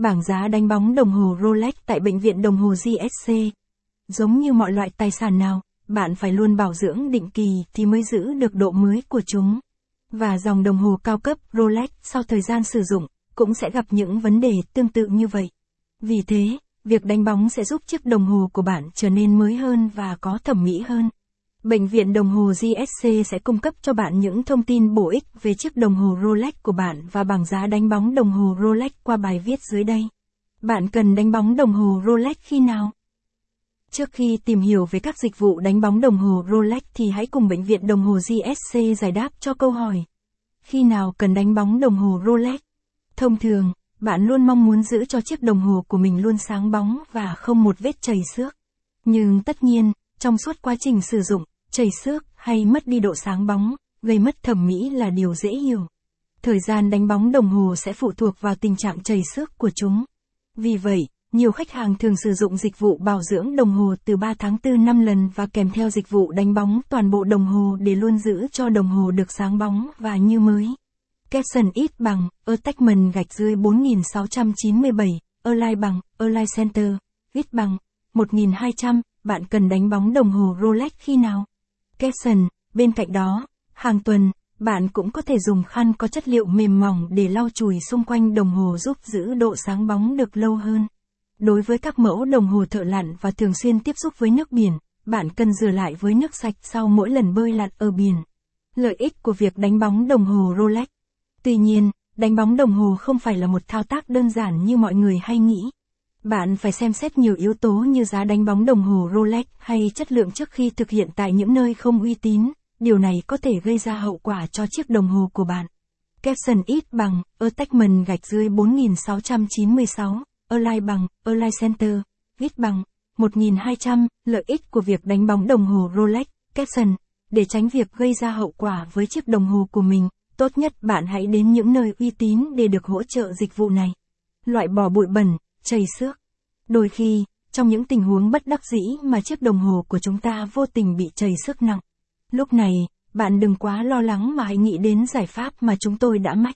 Bảng giá đánh bóng đồng hồ Rolex tại bệnh viện đồng hồ GSC. Giống như mọi loại tài sản nào, bạn phải luôn bảo dưỡng định kỳ thì mới giữ được độ mới của chúng. Và dòng đồng hồ cao cấp Rolex sau thời gian sử dụng cũng sẽ gặp những vấn đề tương tự như vậy. Vì thế, việc đánh bóng sẽ giúp chiếc đồng hồ của bạn trở nên mới hơn và có thẩm mỹ hơn. Bệnh viện đồng hồ GSC sẽ cung cấp cho bạn những thông tin bổ ích về chiếc đồng hồ Rolex của bạn và bảng giá đánh bóng đồng hồ Rolex qua bài viết dưới đây. Bạn cần đánh bóng đồng hồ Rolex khi nào? Trước khi tìm hiểu về các dịch vụ đánh bóng đồng hồ Rolex thì hãy cùng bệnh viện đồng hồ GSC giải đáp cho câu hỏi. Khi nào cần đánh bóng đồng hồ Rolex? Thông thường, bạn luôn mong muốn giữ cho chiếc đồng hồ của mình luôn sáng bóng và không một vết chảy xước. Nhưng tất nhiên, trong suốt quá trình sử dụng, chảy xước hay mất đi độ sáng bóng, gây mất thẩm mỹ là điều dễ hiểu. Thời gian đánh bóng đồng hồ sẽ phụ thuộc vào tình trạng chảy xước của chúng. Vì vậy, nhiều khách hàng thường sử dụng dịch vụ bảo dưỡng đồng hồ từ 3 tháng 4 năm lần và kèm theo dịch vụ đánh bóng toàn bộ đồng hồ để luôn giữ cho đồng hồ được sáng bóng và như mới. Capson ít bằng, Attachment gạch dưới 4697, Align bằng, Align Center, ít bằng, 1200, bạn cần đánh bóng đồng hồ Rolex khi nào? Capson, bên cạnh đó, hàng tuần, bạn cũng có thể dùng khăn có chất liệu mềm mỏng để lau chùi xung quanh đồng hồ giúp giữ độ sáng bóng được lâu hơn. Đối với các mẫu đồng hồ thợ lặn và thường xuyên tiếp xúc với nước biển, bạn cần rửa lại với nước sạch sau mỗi lần bơi lặn ở biển. Lợi ích của việc đánh bóng đồng hồ Rolex Tuy nhiên, đánh bóng đồng hồ không phải là một thao tác đơn giản như mọi người hay nghĩ. Bạn phải xem xét nhiều yếu tố như giá đánh bóng đồng hồ Rolex hay chất lượng trước khi thực hiện tại những nơi không uy tín, điều này có thể gây ra hậu quả cho chiếc đồng hồ của bạn. Capson ít bằng, Attachment gạch dưới 4696, Align bằng, Align Center, ít bằng, 1200, lợi ích của việc đánh bóng đồng hồ Rolex, Capson, để tránh việc gây ra hậu quả với chiếc đồng hồ của mình, tốt nhất bạn hãy đến những nơi uy tín để được hỗ trợ dịch vụ này. Loại bỏ bụi bẩn, chảy xước. Đôi khi, trong những tình huống bất đắc dĩ mà chiếc đồng hồ của chúng ta vô tình bị chảy xước nặng. Lúc này, bạn đừng quá lo lắng mà hãy nghĩ đến giải pháp mà chúng tôi đã mách.